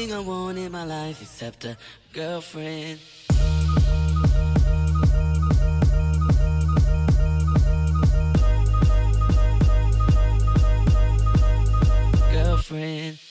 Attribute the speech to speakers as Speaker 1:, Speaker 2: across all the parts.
Speaker 1: thing I want in my life except a girlfriend. Girlfriend.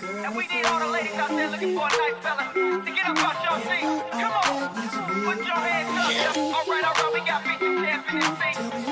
Speaker 2: And we
Speaker 1: need
Speaker 3: all the ladies out there looking for a nice fella to get up off your seat. Come on, put your hands up. All right, all right, we got
Speaker 2: me
Speaker 4: some champion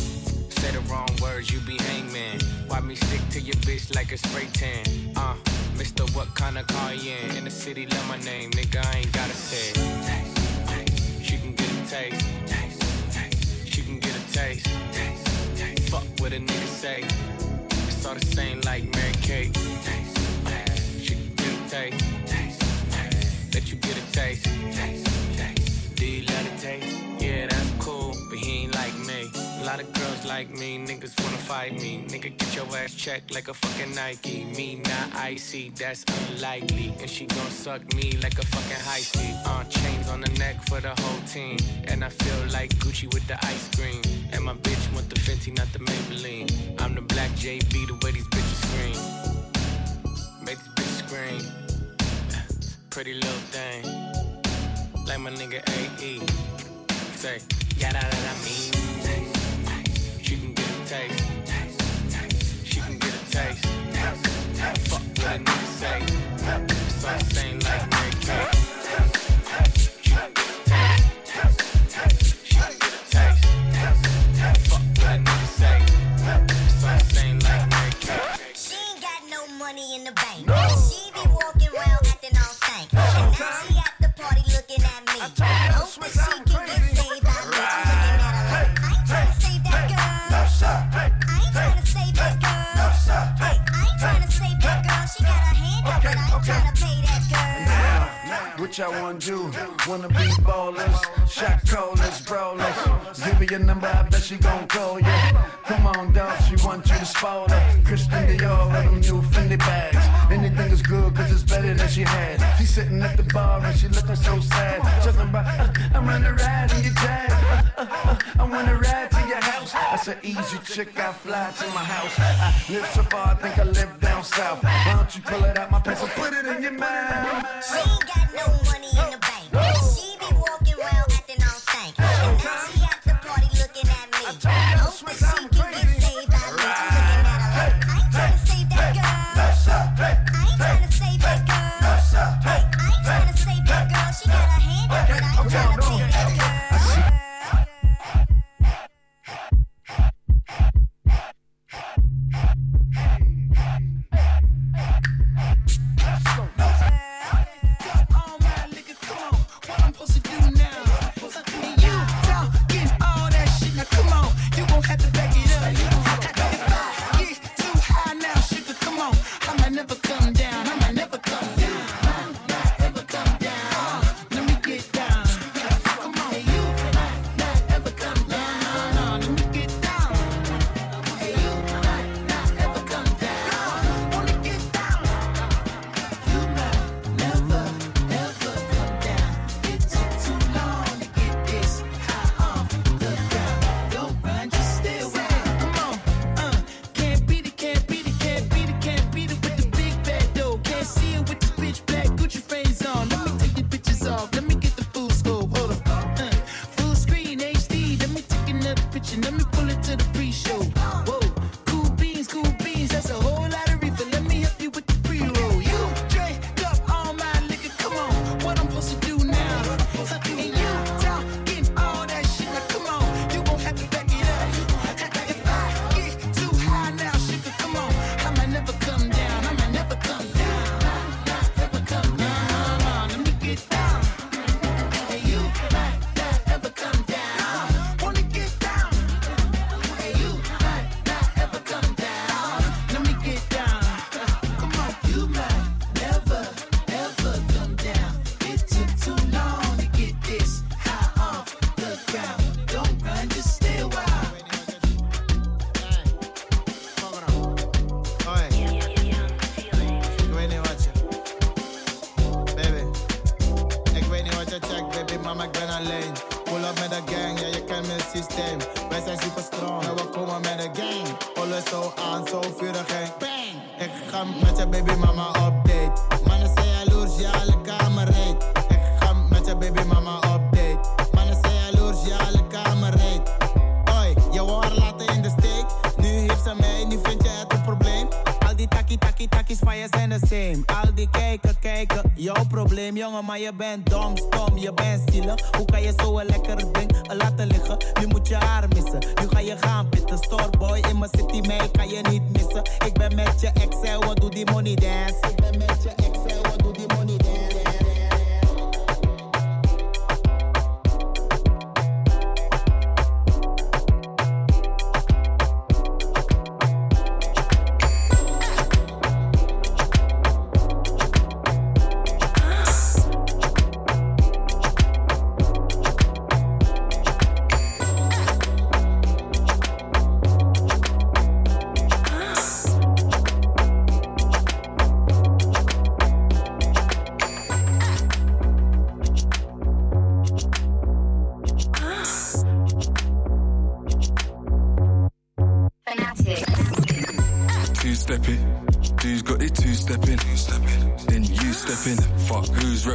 Speaker 5: Say the wrong words, you be hangman. Why me stick to your bitch like a spray tan? Uh, Mister, what kind of car you in? In the city, love my name, nigga, I ain't gotta say. Taste, taste. She can get a taste. Taste, taste. She can get a taste. Taste, taste. Fuck what a nigga say. It's all the same like Mary Kate. Taste, taste. She can get a taste. Taste, taste. Let you get a taste. Taste, taste. Do you love the taste? Lot of girls like me, niggas wanna fight me. Nigga, get your ass checked like a fucking Nike. Me not icy, that's unlikely. And she gon' suck me like a fucking ICEE. Uh, chains on the neck for the whole team. And I feel like Gucci with the ice cream. And my bitch want the Fenty, not the Maybelline. I'm the black JB, the way these bitches scream. Make these bitches scream. Pretty little thing. Like my nigga AE. Say, yeah, that I mean. Taste. She can get a taste. Taste, taste. Fuck what a nigga say. It's all the same like Mary Kate. She can get a taste. She can get a taste. Fuck what a nigga say. It's all the same like Mary Kate.
Speaker 6: She ain't got no money in the bank. She be walking around acting all stank. And now she at the party looking at me. Hope that she
Speaker 7: What y'all wanna do? Wanna be ballers, shot callers, brawlers. Give her your number, I bet she gon' call you. Come on, dog, she want you to spoil her. Christian Dior with them new Fendi bags. Anything is good, cause it's better than she had. She sitting at the bar and she looking so sad. Talking about, uh, I wanna ride in your jag. Uh, uh, uh, I wanna ride to your house. That's an easy chick, I fly to my house. I live so far, I think I live down south. Why don't you pull it out my pants and put it in your mouth?
Speaker 6: She got no money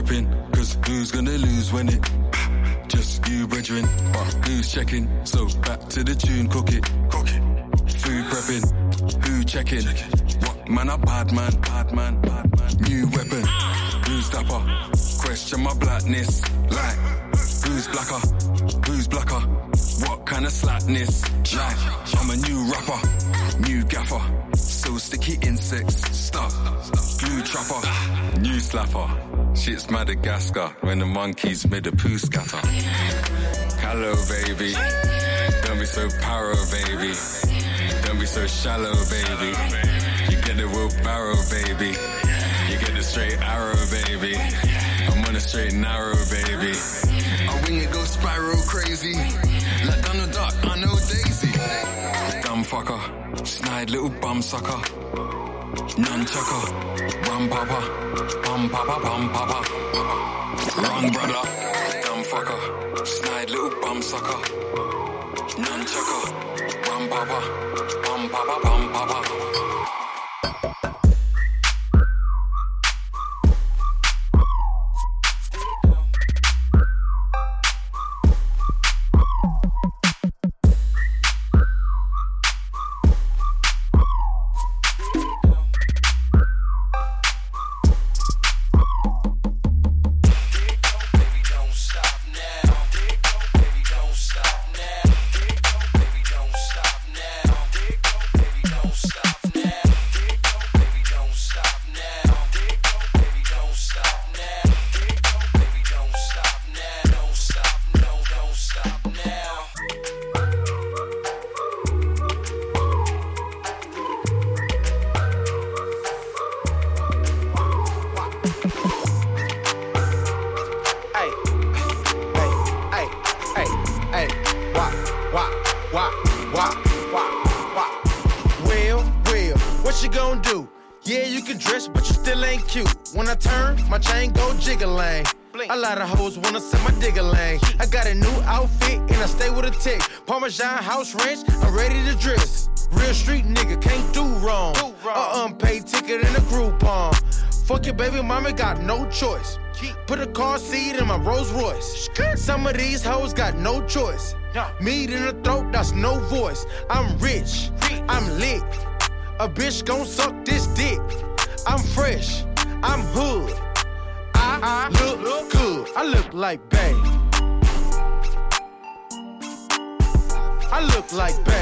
Speaker 8: Cause who's gonna lose when it? Just you, brethren, who's checking? So back to the tune, cook it. Cook it. Food prepping, who checking? What man, a bad man, bad man, bad man. New weapon, who's dapper? Question my blackness, like who's blacker? Who's blacker? What kind of slackness? Like I'm a new rapper, new gaffer. So sticky insects, stuck. Glue trapper, new slapper. Shit's Madagascar when the monkeys made a poo scatter. Hello, baby. Don't be so paro, baby. Don't be so shallow, baby. You get the wheelbarrow, baby. You get the straight arrow, baby. I'm on a straight narrow, baby. I wing it go spiral crazy. Like Donald Duck, I know Daisy. Dumb fucker, snide little bum sucker. Nunchucker, rum papa, bum papa, bum papa. Wrong brother, dumb fucker, snide little bum sucker. Nunchucker, rum papa, bum papa, bum papa.
Speaker 9: Put a car seat in my Rolls Royce. Some of these hoes got no choice. Meat in the throat, that's no voice. I'm rich, I'm lit. A bitch gon' suck this dick. I'm fresh, I'm hood. I look good. I look like Bay. I look like Bay.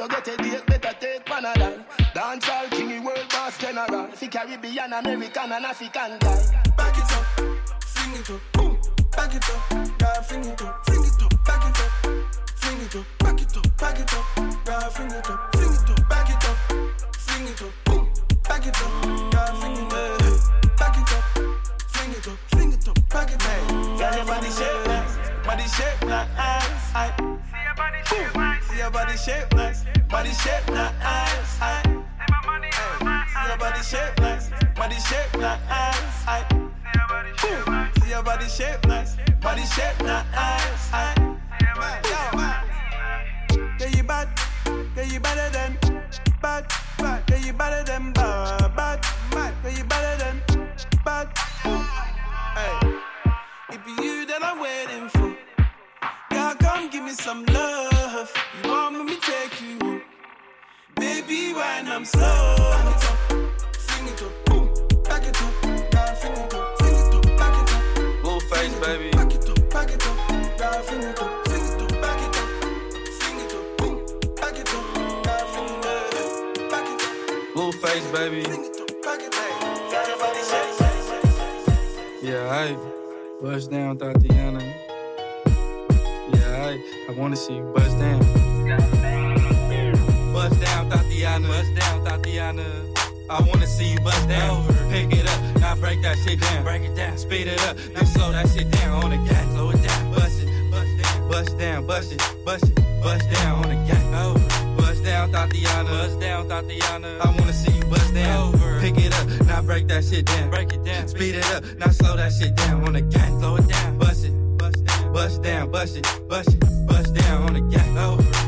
Speaker 9: You get a date, better take Panadol. Dance all kingy world boss general. Fi Caribbean, American, and African guy.
Speaker 10: Back it up, fling it up, boom. Back it up, girl, fling it up, fling it up, back it up, fling it up, back it up, back it up, girl, fling it up, fling it up, back it up, fling it up, boom. Back it up, girl, fling it up, back it up, fling it up, fling it up, back it up.
Speaker 9: Girl, your body shape nice, body shape nice. I,
Speaker 11: See your body shape nice.
Speaker 9: Your body shape nice, body shape nice. I,
Speaker 11: See
Speaker 9: your body shape nice, body shape nice. I,
Speaker 11: See your body shape nice.
Speaker 9: see your body shape nice, body shape nice. I,
Speaker 10: Yeah, you bad, yeah, you better than bad, yeah, you better than bad, bad, bad, you better than bad. Hey, it be you that I'm waiting for. Girl, come give me some love. You want me take you home? Baby, when I'm slow, back it up, fling it up, boom, back it up, girl, fling it up, fling it up, back it up.
Speaker 12: Blueface, baby.
Speaker 10: Back it up, back it up, girl, fling it up, fling it up, back it up, fling it up, boom, back it up, girl, fling it up, back it up,
Speaker 12: Blueface, baby.
Speaker 10: fling it up, back it up, girl, body shake,
Speaker 12: Yeah, I bust down, Thotiana. Yeah, I I wanna see you bust down. Thotiana. Bust down, Thotiana. I wanna see you bust down. Pick it up, now break that shit down. Break it down, speed it up, now slow that shit down on the gas. Slow it down, bust it, bust down, bust down, bust it, bust it, bust down on the gas. Over. Bust down, Thotiana. Bust down, Thotiana. I wanna see you bust down. Over. Pick it up, now break that shit down. Break it down, speed it up, now slow that shit down on the gas. Slow it down, bust it, bust down, bust down, bust it, bust it, bust down on the gas. Over.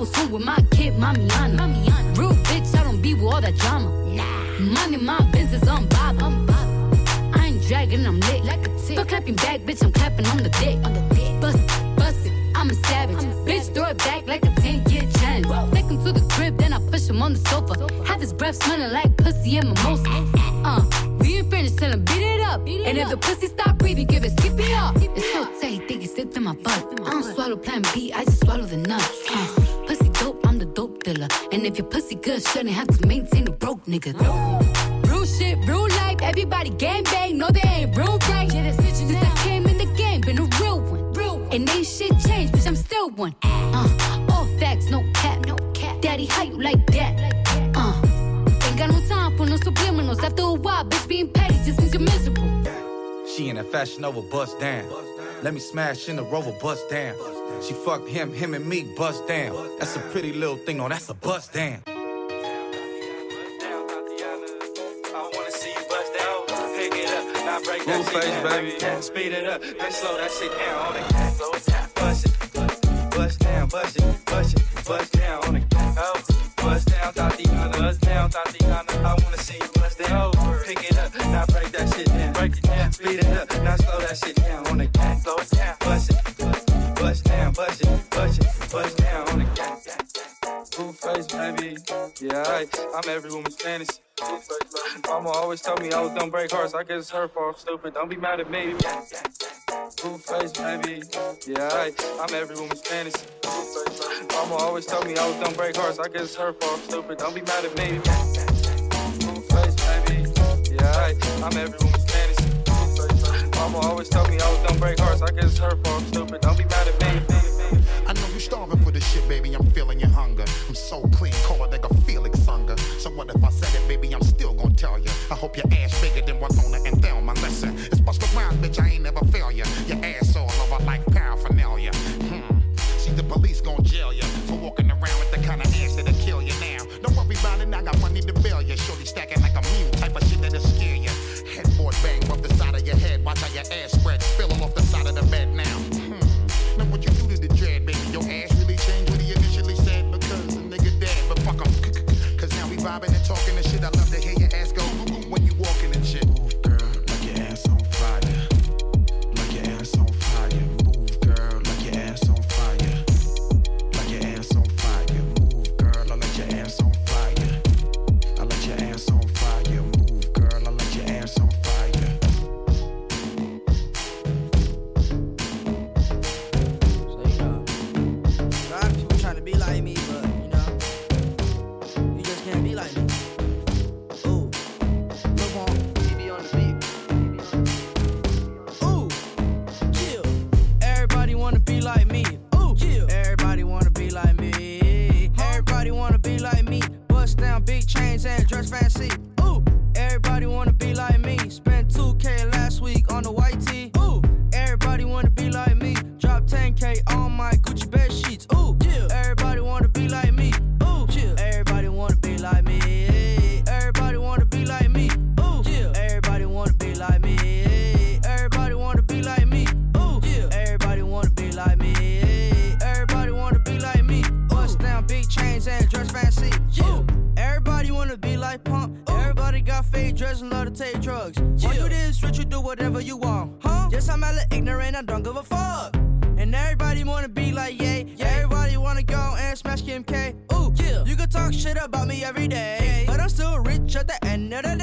Speaker 13: Cardiana, Cardiana. I was home with my kid, Mamiana. Mamiana. Real bitch, I don't be with all that drama. Nah. Money, my business, I'm bob. I'm bob. I ain't dragging, I'm lit. Like a tick. But clapping back, bitch, I'm clapping on the dick. On the dick. Bust it, bust it, I'm a savage. bitch, throw it back like a 10 year challenge. Take him to the crib, then I push him on the sofa. Have his breath smelling like pussy and mimosa. Uh, we ain't finished, tell him beat it up. and if the pussy stop breathing, give it skip it CPR. It's so tight, think it slipped in my butt. I don't swallow plan B, I just And if your pussy good, shouldn't have to maintain a broke nigga. Real shit, real life, everybody gang bang, no they ain't real right. Since I came in the game, been a real one. Real one. And ain't shit changed, bitch, I'm still one. Uh, all facts, no cap, no cap. Daddy, how you like that? Uh, ain't got no time for no subliminals. After a while, bitch, being petty just means you're miserable.
Speaker 14: She in a fashion over bust down. Let me smash in the rover bust down. She fucked him, him and me bust down. That's a pretty little thing, no, that's a bust down.
Speaker 12: Blueface, baby. Speed it up, then slow that shit down on the gas. Slow it down, bust it, bust down, bust it, bust it, bust down on the gas. Oh, bust down, Thotiana, bust down, Thotiana. I wanna see you bust down. Oh, pick it up, now break that shit down. Break it down, speed it up, now slow that shit down on the gas. Slow it down, bust it, bust down, bust it, bust it, bust down on the gas. Blueface, baby. Yeah, I, I'm every woman's fantasy. Mama always told me I was gonna break hearts. I guess it's her fault. Stupid. Don't be mad at me. Blue face, baby. Yeah, I, I'm every woman's fantasy. Mama always told me I was gonna break hearts. I guess it's her fault. Stupid. Don't be mad at me. Blue face, baby. Yeah, I, I'm every woman's. Mama always told me I was gonna break hearts. I guess it's her fault. Stupid. Don't be mad at me.
Speaker 15: I know you're starving for this shit, baby. I'm feeling your hunger. I'm so clean, cold like a Felix hunger. So what if I said it, baby? I'm still gonna tell you. I hope your ass bigger than Winona and
Speaker 16: no no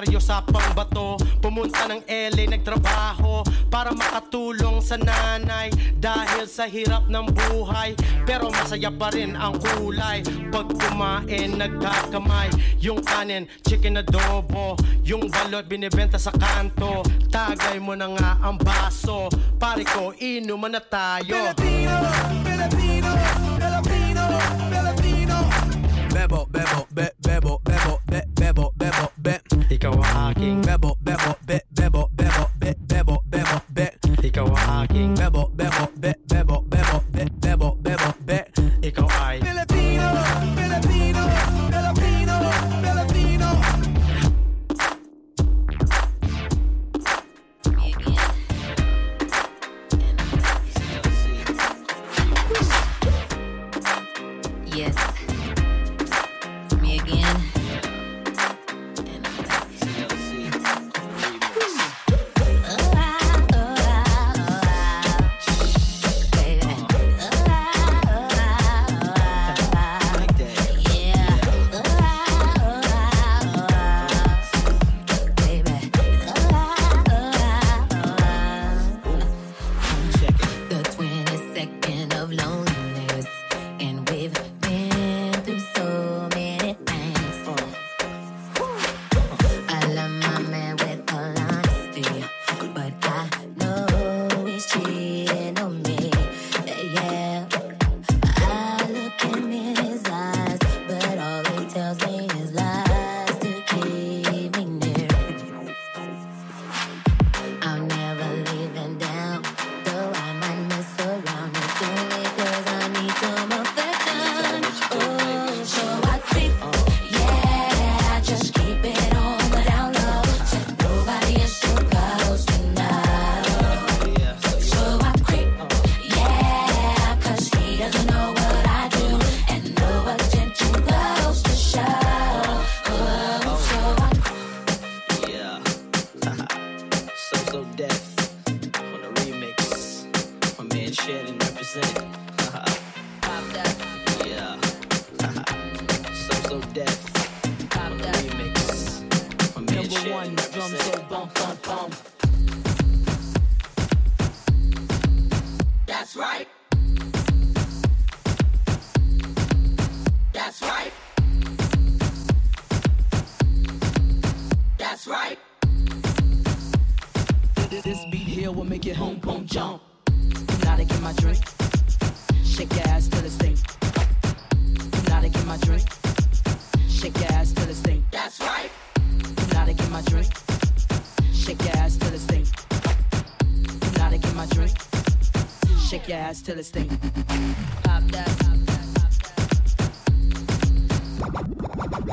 Speaker 16: ordinaryo sa pangbato Pumunta ng LA, nagtrabaho Para makatulong sa nanay Dahil sa hirap ng buhay. Pero masaya pa rin ang kulay. Pag kumain, nagkakamay. Yung kanin, chicken adobo. Yung balot, binibenta sa kanto. Tagay mo na nga ang baso. Pare ko, inuman na tayo.
Speaker 2: Pilipino!
Speaker 17: That's right. That's right.
Speaker 2: This beat here will make your home jump. Now to get my drink. Shake your ass
Speaker 18: to the thing.
Speaker 19: Now to get my drink.
Speaker 18: Shake your ass to the thing. That's right. Now to get my drink. Shake your ass to the thing. Now to get my drink. Shake your ass to the thing. Pop that.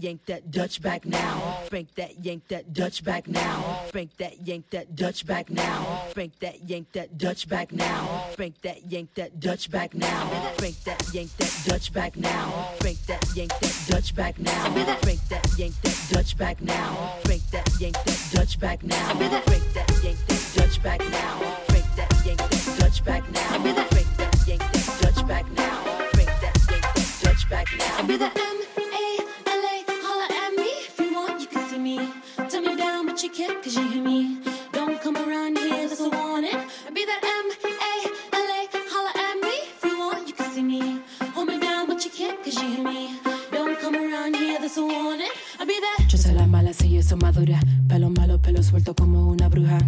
Speaker 18: yank that, Dutch back now. Spank that, yank that, Dutch back now. Spank that, yank that, Dutch back now. Spank that, yank that, Dutch back now. Spank that, yank that, Dutch back now. Spank that, yank that, Dutch back now. Spank that, yank that, Dutch back now. Spank that, yank that, Dutch back now. Spank that, yank that, Dutch back now. Spank that, yank that, Dutch back now. Spank that, yank that, Dutch back now. Spank that, yank that, Dutch back now. Spank that, yank that, Dutch back now.
Speaker 17: But you can't, cause you hear me. Don't come around here, that's a warning. I'll be the M-A-L-A, holla at me if you want, you can see me. Hold me down, but you can't, cause you hear me. Don't come around here, that's a warning. Be
Speaker 20: Yo soy la mala, si yo soy madura. Pelo malo, pelo suelto como una bruja.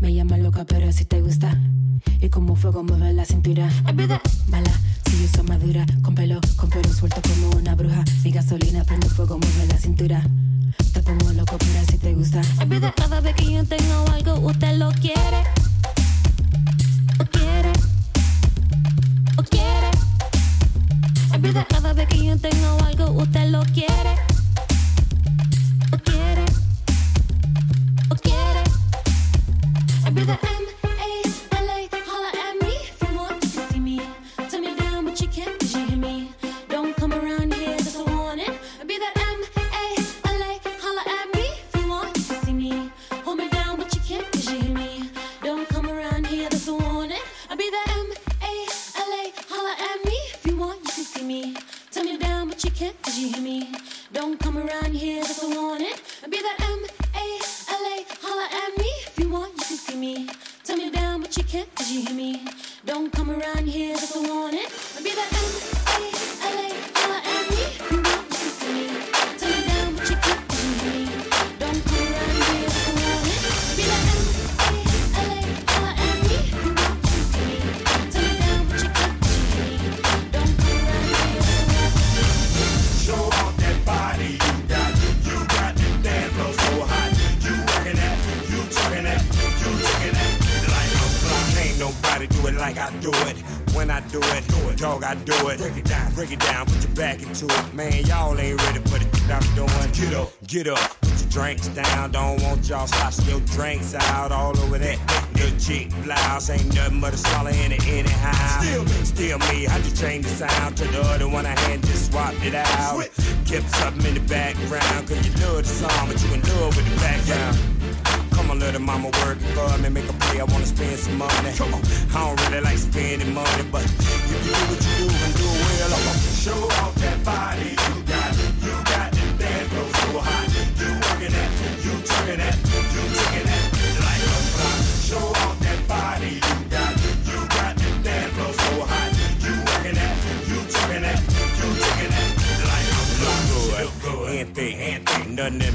Speaker 20: Me llama loca, pero si te gusta. Y como fuego mueve la cintura. Mala, si yo soy madura. Con pelo, con pelo suelto como una bruja. Mi gasolina prende fuego, mueve la cintura. Te pongo loco, pero si te gusta.
Speaker 17: Olvida cada vez que yo tengo algo, usted lo quiere. O quiere. O quiere. Olvida cada vez que yo tengo algo, usted lo quiere.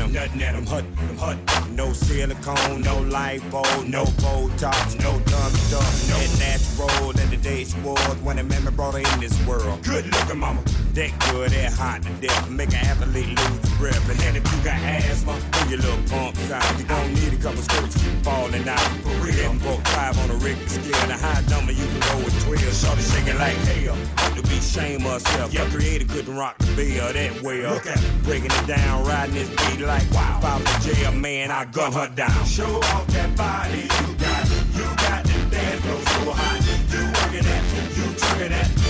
Speaker 21: In them, nothing in them, hut, them hut. No silicone, no lipo, no Botox, no dumb stuff, no natural. And the day spoiled when a man brought her in this world. Good looking mama, that good, that hot to death, make an athlete lose breath. And then if you got asthma, pull your little pumps out. You gon' need a couple to keep falling out. For real, broke five on a Richter scale, the high number you can go with 12. Shorty shaking like hell, be shame of herself. Your creator couldn't rock the bell that well. Look at breaking it down, riding this beat like wow. If I was jail, man, I gun her down. Show off that body you got. You got the dance floor so hot. You working that, you talking that,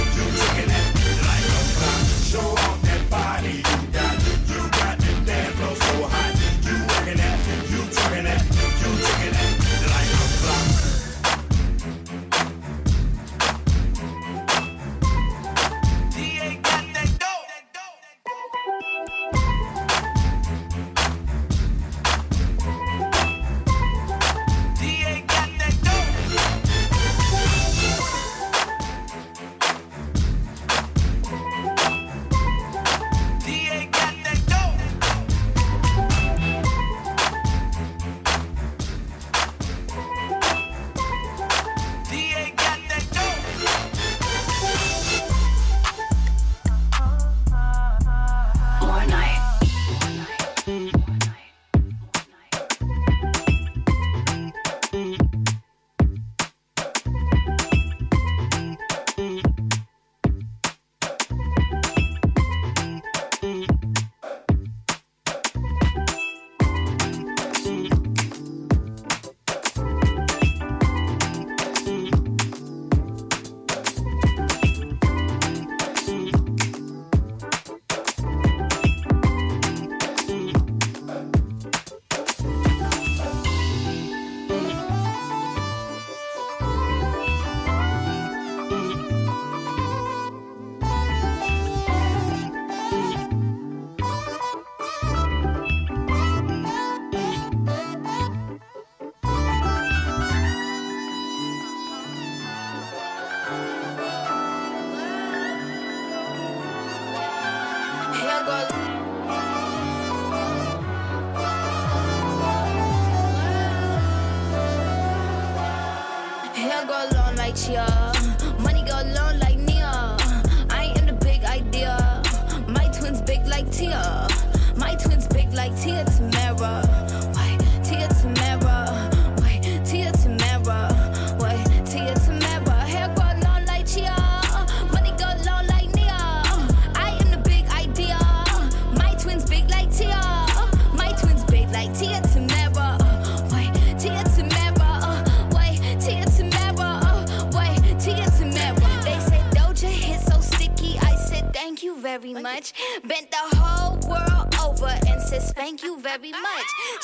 Speaker 22: Money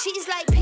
Speaker 22: She's like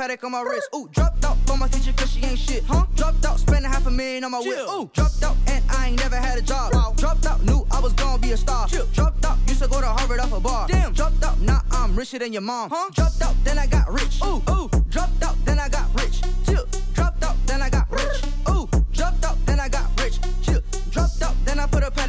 Speaker 22: Patek on
Speaker 23: my wrist. Ooh, dropped out for my teacher cause she ain't shit. Huh? Dropped out, spending half a million on my whip. Ooh, dropped out, and I ain't never had a job. Dropped out, knew I was gonna be a star. Chill. Dropped out, used to go to Harvard off a bar. Damn, dropped out, now I'm richer than your mom. Huh? Dropped out, then I got rich. Ooh, ooh, dropped out, then I got rich. Chill,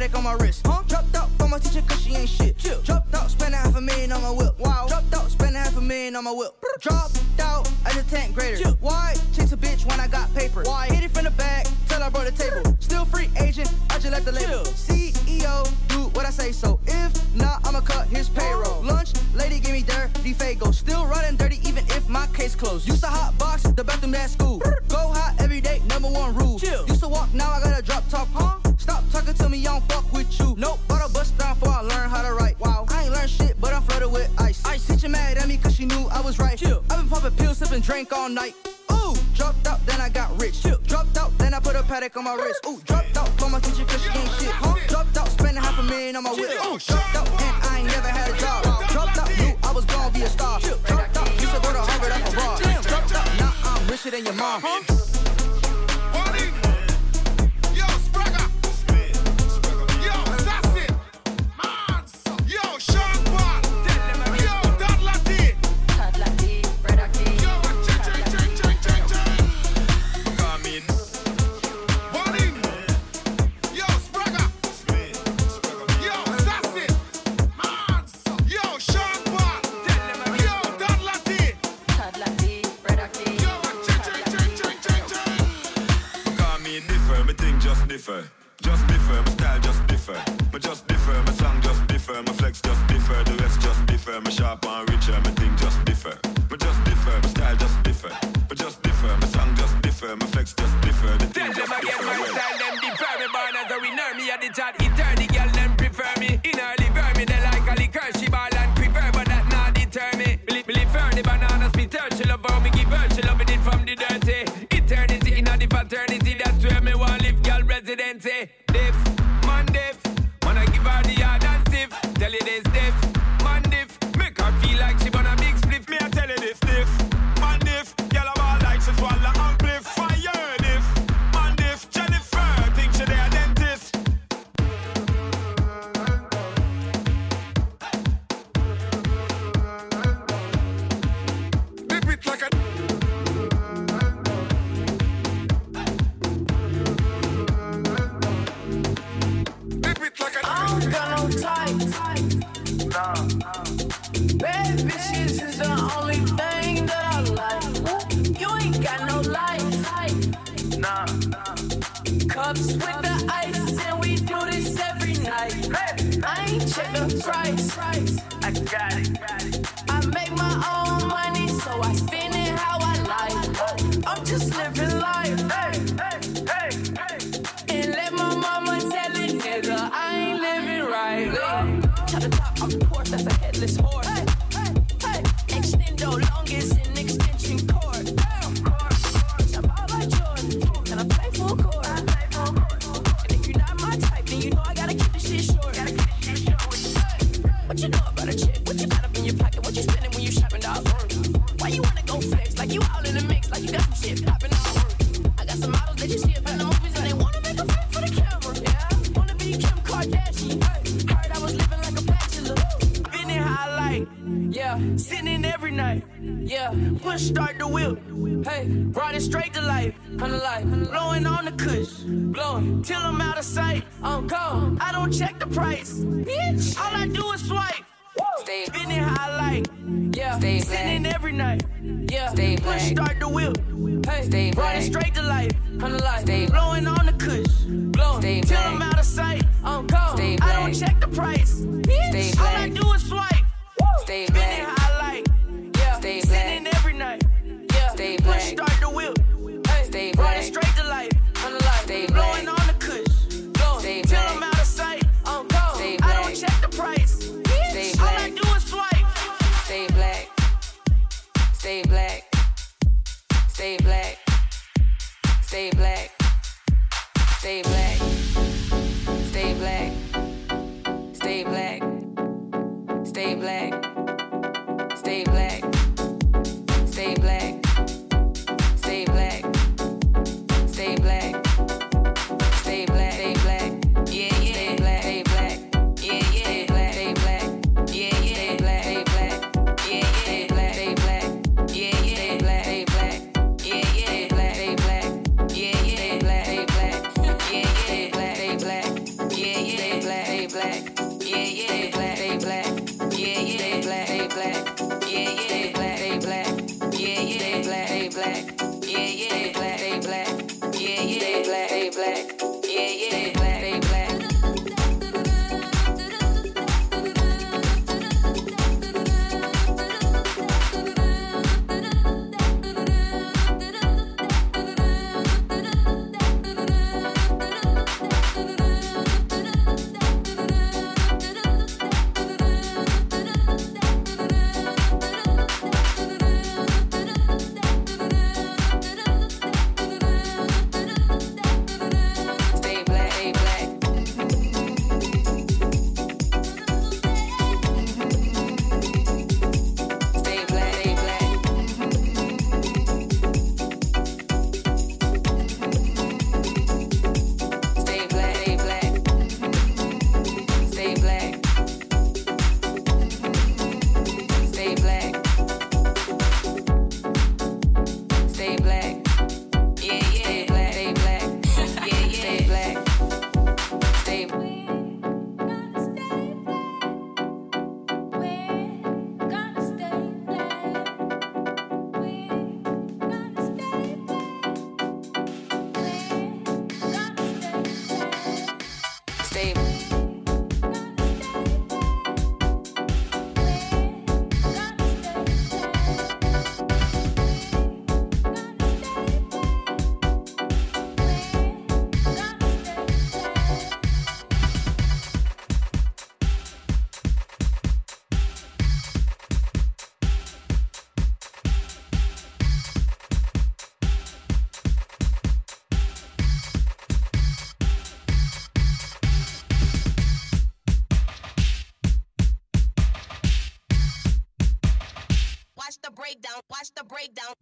Speaker 23: then I put a Patek on my wrist. Huh? Dropped out for my teacher cause she ain't shit. Chill, dropped out, spending half a million on my whip. Wow, dropped out, spending half a million on my whip. Dropped out as a 10th grader. Why chase a bitch when I got paper? Why hit it from the back till I brought the table? Still free agent, I just left the label. CEO, do what I say so. If not, I'ma cut his payroll. Lunch, lady give me dirty fago. Still running dirty even if my case closed. Used to hot box the bathroom at school. Go hot every day, number one rule. Chill. Used to walk, now I gotta drop top, huh? Stop talking to me, I don't fuck with you. Nope, bought a bus down before I learn how to write. Wow, I ain't learned shit, but I'm flooded with ice. Ice, teacher mad at me cause she knew I was right. Chill. I've been popping pills, sipping drink all night. Ooh, dropped out, then I got rich. Chill. Dropped out, then I put a Patek on my wrist. Ooh, dropped out for my teacher cause she ain't shit. Huh? Dropped out, spending half a million on my whip. Ooh, dropped out, and I ain't never had a job. Dropped out, knew I was gonna be a star. Chill. Dropped out, used to go to Harvard off a bar. Dropped out, now I'm richer than your mom. Huh?
Speaker 5: like
Speaker 2: you got
Speaker 4: shit popping all. I got some models that just see up in the movies and they wanna make a fit for the camera. Yeah, wanna be Kim Kardashian. Hey, heard I was living like a bachelor.
Speaker 24: Been in high life, yeah,
Speaker 4: Sittin'
Speaker 24: in every night. Yeah, push start the wheel. Hey, brought it straight to life. I'm
Speaker 4: alive,
Speaker 24: blowing on the kush, blowing till I'm out of sight. I'm gone. I don't check the price, bitch. All I do is swipe. Start the wheel. Hey,
Speaker 4: stay back.
Speaker 24: Riding straight to life. From the.
Speaker 4: Stay
Speaker 24: blowing on the kush. Blow.
Speaker 4: Stay
Speaker 24: back. Out.
Speaker 4: breakdown.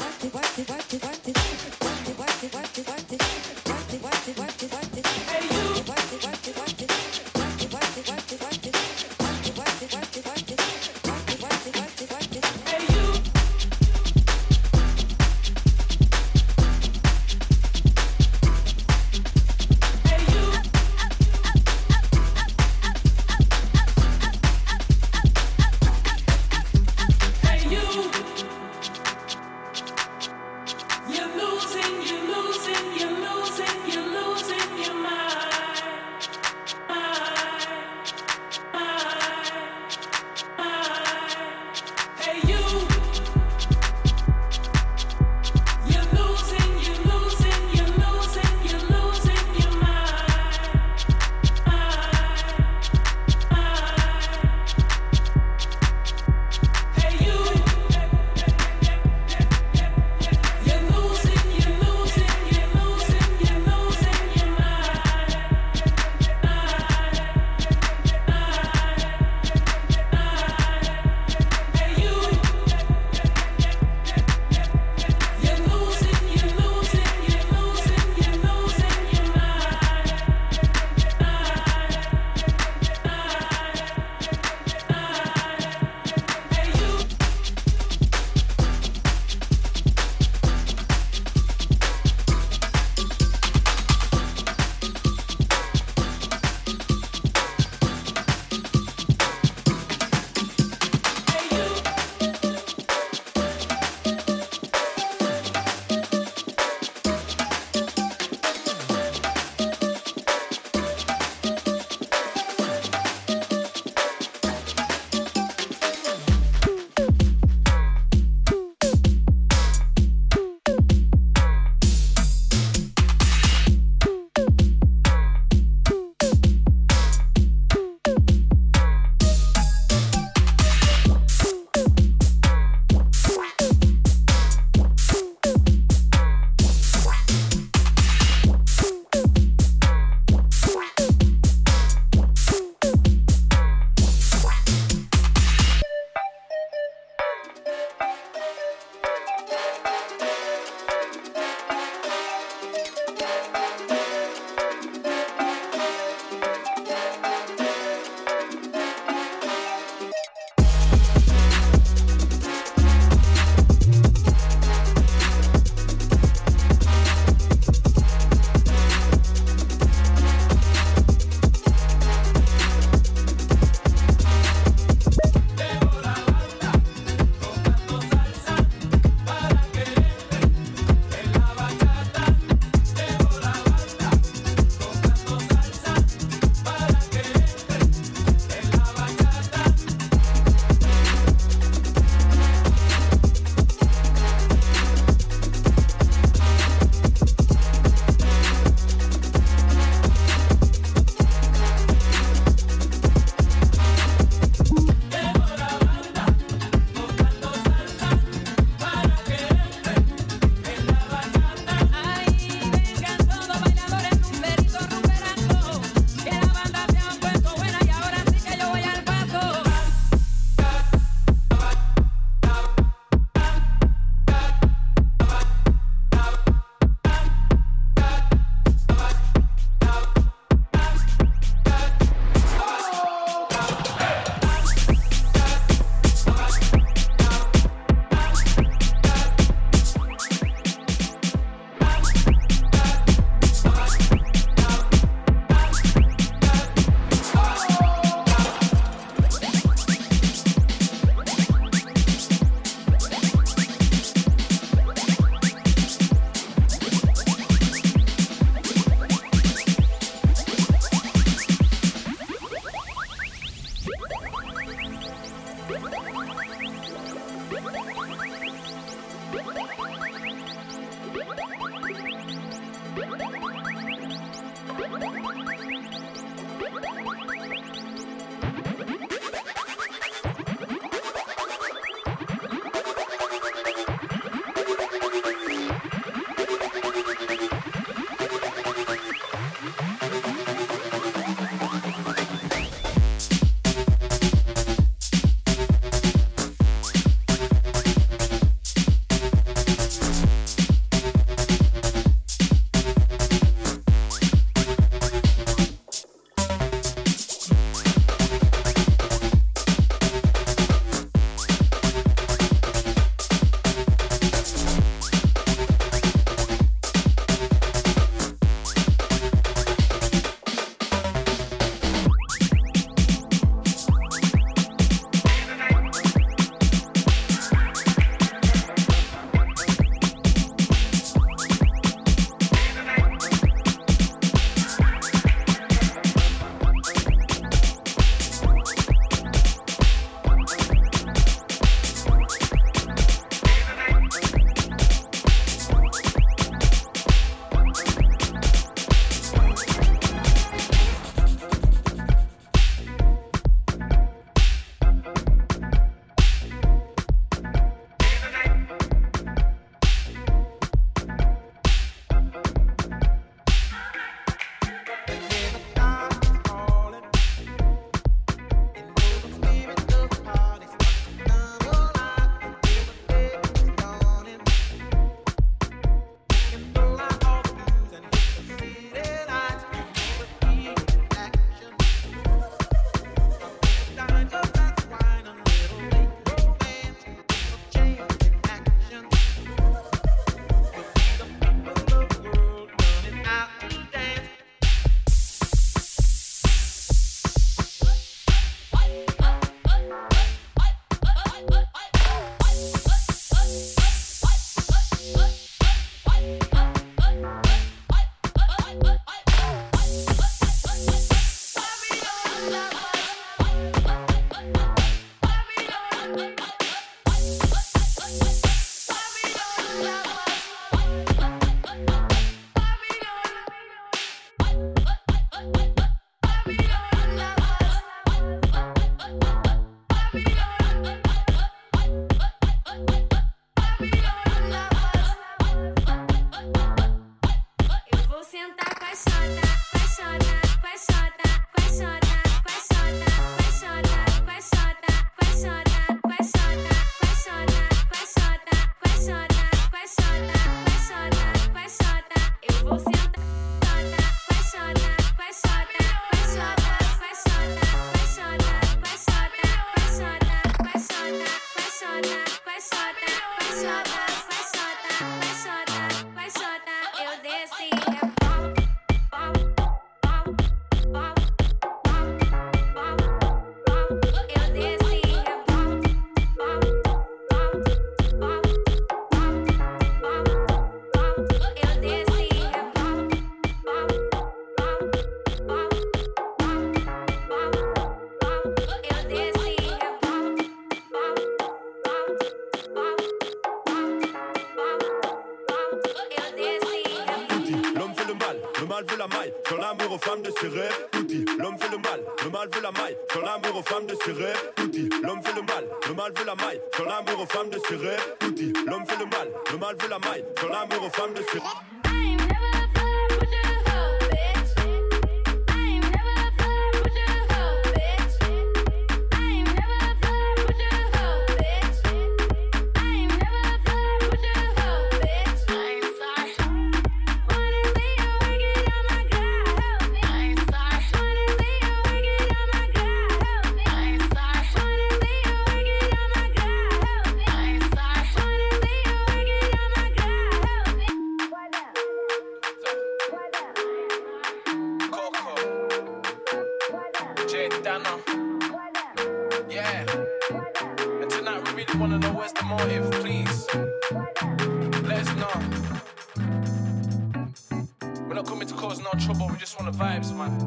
Speaker 25: not coming to cause no trouble, we just want the vibes, man.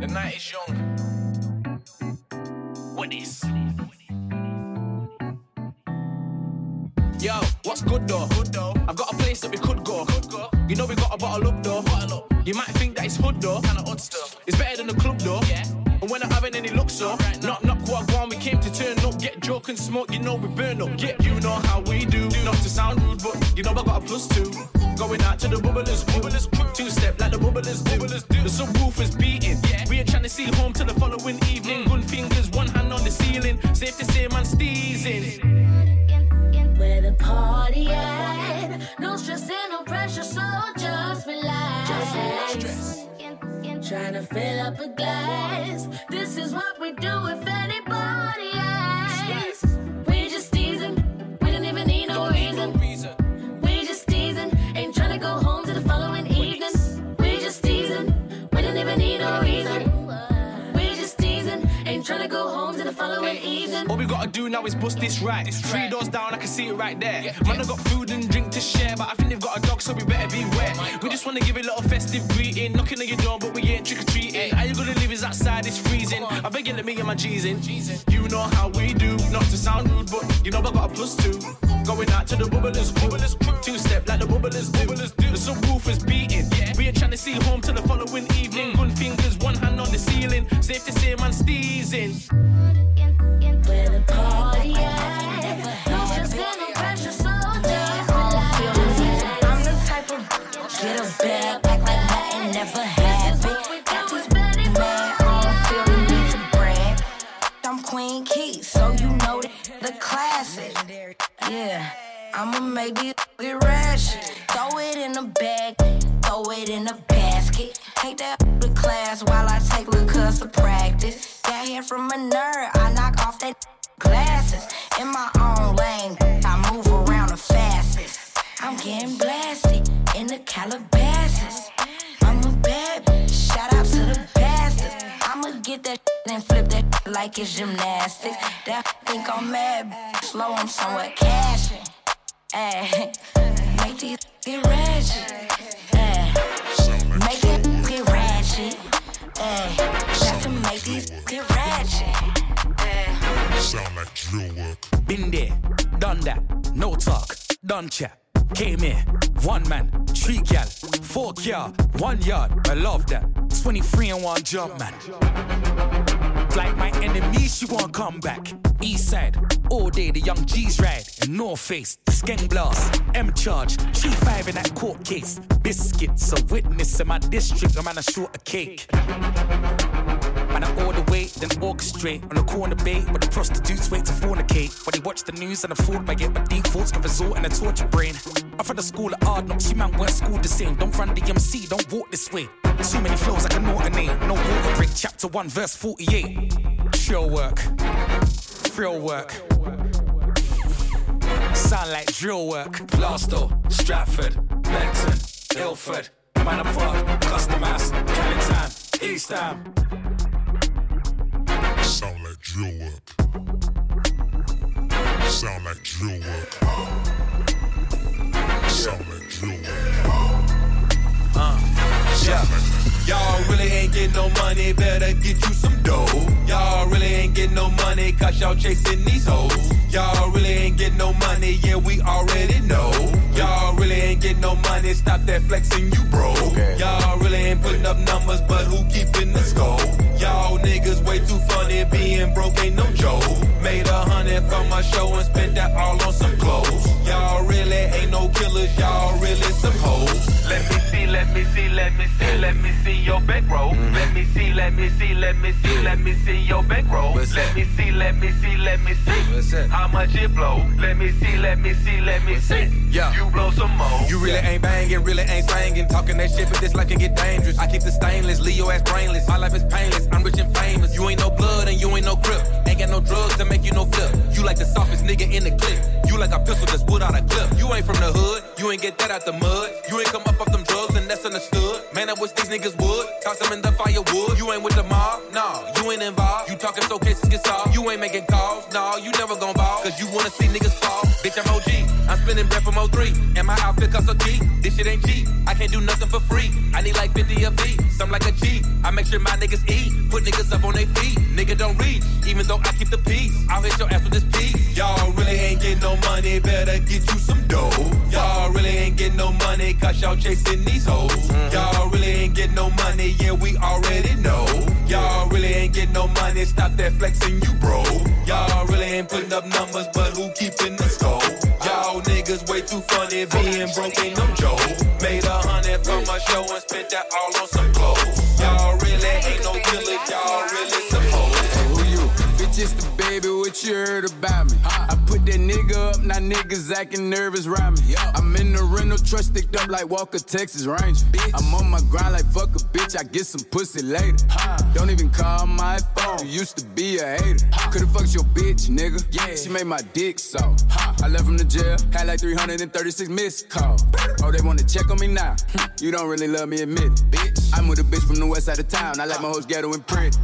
Speaker 25: The night is young. What is? Yo, what's good though? Good though. I've got a place that we could go. Could go. You know we got a bottle up though. Bottle up. You might think that it's hood though. Kinda odd stuff. It's better than the club though. Yeah. And we're not having any luck so. Knock knock what one we came to turn up. Get joke and smoke, you know we burn up. Yeah, you know how we do. Not to sound rude, but you know I got a plus two. Going out to the bubblers, bubblers. Two step like the bubblers do. The subwoofer's beating. Yeah. We ain't trying to see home till the following evening. Gun fingers, one hand on the ceiling. Safe to say, man, steezing.
Speaker 17: Where the party at? No stress and no pressure, so Trying to fill up a glass. This is what we do if anybody asks. Teasing. Ain't trying to go home till the following evening.
Speaker 25: All we gotta do now is bust this right. Three doors down, I can see it right there. Man, I got food and drink to share, but I think they've got a dog, so we better be beware. Oh we just wanna give a little festive greeting, knocking on your door, but we ain't trick or treating. How you gonna live is outside, it's freezing. I beg you, let me get my G's in. You know how we do, not to sound rude, but you know I got a plus two. Going out to the bubblers, bubblers. Two step like the bubblers do. Bubblers do. The subwoofer's beating. We ain't trying to see home till the following evening. Mm. Gun fingers, the ceiling. Safe to say.
Speaker 17: Where the party at? Pressure. I'm the type of get a bag, act like nothing never happened. Got these mad, I don't feel the need to brag. I'm Queen Key, so you know the, the classic. Yeah, I'ma make get ratchet. Throw it in the bag, throw it in the basket. Take that to class while Take to practice. Got here from a nerd, I knock off that glasses. In my own lane, I move around the fastest. I'm getting blasted in the Calabasas. I'm a bad bitch, shout out to the bastards. I'ma get that and flip that like it's gymnastics. That think I'm mad, slow, I'm somewhat cashing. Make these get ratchet. Make it get ratchet. Ay, to make these get ratchet.
Speaker 26: Sound like drill work.
Speaker 27: Been there, done that, no talk, done chat. Came here, one man, three gal, four car, one yard. I love that. 23 and one jump, man. Like my enemy, she won't come back. East side, all day the young G's ride. And North Face, the Skeng Blast, M charge, 3-5 in that court case. Biscuits, a witness in my district, a man a short a cake. Man, I order wait, then orchestrate on the corner bait where the prostitutes wait to fornicate. When they watch the news and afford by it, but defaults can result in a torture brain. I'm from the school of hard knocks, you man weren't schooled the same. Don't run the MC, don't walk this way. Too many flows I can alternate. No water break, chapter 1, verse 48. Drill work, drill work. Sound like drill work. Plaistow, Stratford, Beckton, Ilford, Manor Park, Custom House, Canning Town, East Ham.
Speaker 26: Like drill work. Sound like drill work. Sound like drill work. Uh.
Speaker 28: Yeah. Y'all really ain't getting no money, better get you some dough. Y'all really ain't getting no money, cause y'all chasing these hoes. Y'all really ain't getting no money, yeah, we already know. Y'all really ain't get no money, stop that flexing, you broke. Y'all really ain't putting up numbers, but who keeping the score? Y'all niggas way too funny, being broke ain't no joke. Made a hundred from my show and spent that all on some clothes. Y'all really ain't no killers, y'all really some hoes.
Speaker 3: Let me see, let me see, let me see, let me see your bankroll. Let me see, let me see, let me see, let me see your bankroll. Let me see, let me see, let me see how much it blow. Let me see, let me see, let me see.
Speaker 28: Yeah.
Speaker 3: You blow some more.
Speaker 28: You really ain't banging, really ain't singing. Talking that shit, but this life can get dangerous. I keep the stainless, Leo ass brainless. My life is painless, I'm rich and famous. You ain't no blood and you ain't no grip. Ain't got no drugs to make you no flip. You like the softest nigga in the clip. You like a pistol that's put out a clip. You ain't from the hood, you ain't get that out the mud. You ain't come up off them drugs and that's understood. Man, I wish these niggas would. Toss them in the firewood. You ain't with the mob, nah, you ain't involved. You talking so cases get solved. You ain't making calls, nah, you never gon' ball. Cause you wanna see niggas fall. Bitch, I'm OG. I'm spinning bread from 03. And my outfit costs so cheap. This shit ain't cheap. I can't do nothing for free. I need like 50 of V. Some like a G. I make sure my niggas eat. Put niggas up on their feet. Nigga don't reach. Even though I keep the peace. I'll hit your ass with this piece. Y'all really ain't getting no money, better get you some dough. Y'all really ain't getting no money, cause y'all chasing these hoes. Mm-hmm. Y'all really ain't getting no money, yeah, we already know. Y'all really ain't getting no money, stop that flexing, you bro. Y'all really ain't putting up numbers, but who keeping the score? Y'all niggas way too funny, being broke ain't no joke. Made a hundred from my show and spent that all on
Speaker 29: you heard about me? I put that nigga up, now niggas acting nervous around me. I'm in the rental truck sticked up like Walker, Texas Ranger. I'm on my grind like fuck a bitch, I get some pussy later. Don't even call my phone, you used to be a hater. Could've fucked your bitch, nigga. Yeah. She made my dick so. I left from the jail, had like 336 missed calls. Oh, they wanna check on me now. You don't really love me, admit it. Bitch. I'm with a bitch from the west side of town, I like my hoes ghetto and pretty.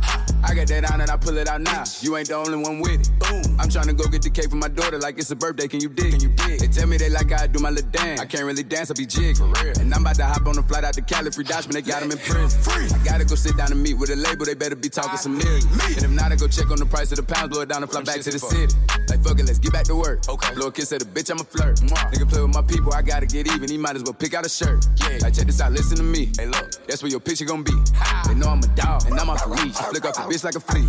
Speaker 29: I got that on and I pull it out now. You ain't the only one with it. Boom. I'm trying to go get the cake for my daughter like it's a birthday. Can you dig? Can you dig? They tell me they like how I do my little dance. I can't really dance, I be jig. For real. And I'm about to hop on a flight out to Cali, free Dutchman, they got him in prison. Free. I gotta go sit down and meet with a label, they better be talking some millions. And if not, I go check on the price of the pounds, blow it down and fly back to the city. Like fuck it, let's get back to work. Okay. Blow a kiss at a bitch, I'm a flirt. Nigga play with my people, I gotta get even. He might as well pick out a shirt. Yeah. Like check this out, listen to me. Hey look, that's where your picture gonna be. They know I'm a dog, and I'm off the leash. I flick off the bitch like a flea.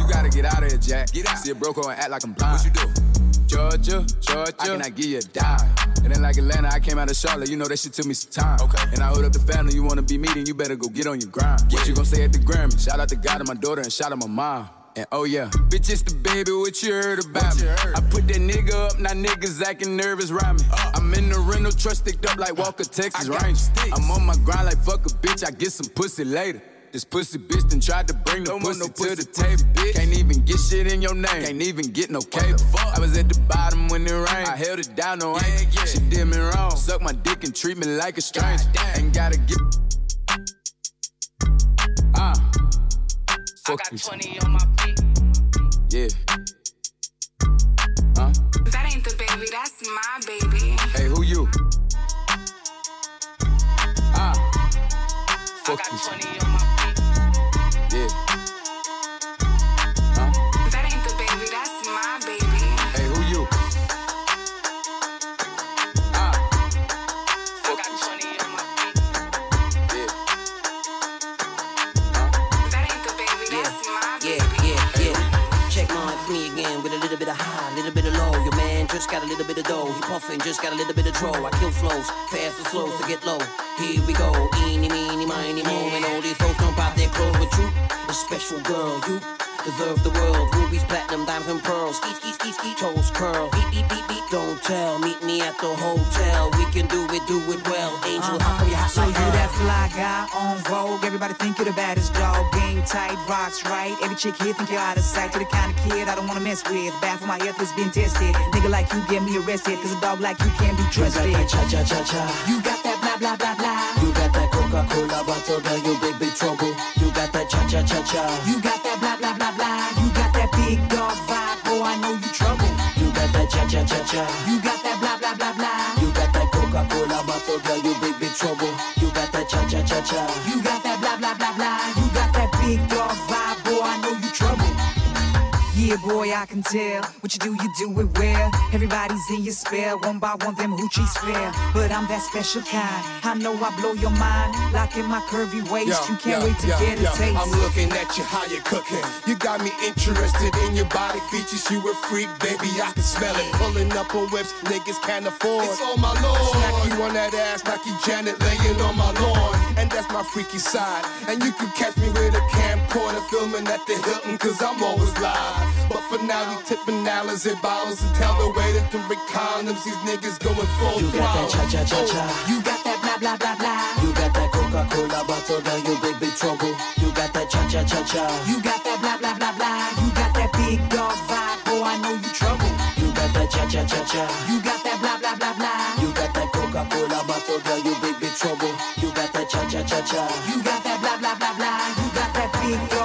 Speaker 29: You gotta get out of here, Jack. Get out. See a broker and act like I'm blind. What you do? Georgia, Georgia. And I cannot give you a dime. And then like Atlanta, I came out of Charlotte. You know that shit took me some time. Okay. And I hold up the family. You wanna be meeting, you better go get on your grind. What you gonna say at the Grammy? Shout out to God and my daughter, and shout out my mom. And oh yeah, bitch, it's the baby, what you heard about me? I put that nigga up, now niggas acting nervous around me. Uh. I'm in the rental truck sticked up like Walker, Texas Ranger. I'm on my grind like fuck a bitch, I get some pussy later. This pussy bitch done tried to bring the pussy, to the table, bitch. Can't even get shit in your name. Can't even get no cable. I was at the bottom when it rained. I held it down, no ain't. She did me wrong. Suck my dick and treat me like a stranger. Ain't gotta get. Ah. Fuck
Speaker 24: I got
Speaker 29: you.
Speaker 24: 20 on my feet.
Speaker 29: Yeah. Huh?
Speaker 24: That ain't the baby, that's my baby.
Speaker 29: Hey, who you? Ah. Fuck you. Yeah.
Speaker 30: Just got a little bit of dough. He puffin', just got a little bit of troll. I kill flows, fast and slow, so get low. Here we go, eeny, meeny, miny, mo. And all these folks don't pop their clothes with you. A special girl, you deserve the world. Rubies, platinum, diamonds, and pearls. Ski, ski, ski, ski, toes curl. Beep, beep, beep, beep. Don't tell, meet me at the hotel. We can do it, do it well. Angel, uh-huh. how come you hot
Speaker 6: So
Speaker 30: like
Speaker 6: you that fly guy on Vogue, everybody think you're the baddest dog. Game tight, rocks right. Every chick here think you're out of sight. You're the kind of kid I don't wanna mess with. Bad for my health is being tested. Nigga like you get me arrested, cause a dog like you can't be trusted.
Speaker 30: You got that cha cha cha cha.
Speaker 6: You got that blah blah blah blah.
Speaker 30: You got that Coca Cola bottle, girl, you big big trouble. You got that cha cha cha cha.
Speaker 6: You got that I know you trouble.
Speaker 30: You got that cha cha cha cha.
Speaker 6: You got that blah blah blah blah.
Speaker 30: You got that Coca Cola bottle, girl, you big big trouble. You got that cha cha cha cha.
Speaker 6: You got boy I know you trouble. Yeah, Yeah, boy, I can tell. What you do, you do it well. Everybody's in your spell. One by one, them hoochies fair. But I'm that special kind. I know I blow your mind. Lock in my curvy waist. you can't wait to get a taste.
Speaker 31: I'm looking at you, how you cooking. You got me interested in your body features. You a freak, baby, I can smell it. Pulling up on whips, niggas can't afford. It's all my lord. Smack you on that ass like you Janet laying on my lawn. And that's my freaky side. And you can catch me with a camcorder filming at the Hilton, cause I'm always live. But for now, we tipping dollars and bottles and tell the waiter to bring condoms. These niggas going full
Speaker 1: You got that cha cha cha cha.
Speaker 6: You got that blah blah blah blah.
Speaker 1: You got that Coca Cola bottle, girl, you big big trouble. You got that cha cha cha cha.
Speaker 6: You got that blah blah blah blah. You got that big dog vibe, boy. I know you trouble.
Speaker 1: You got that cha cha cha cha.
Speaker 6: You got that blah blah blah blah.
Speaker 1: You got that Coca Cola bottle, girl, you big big trouble. You got that cha cha cha cha.
Speaker 6: You got that You got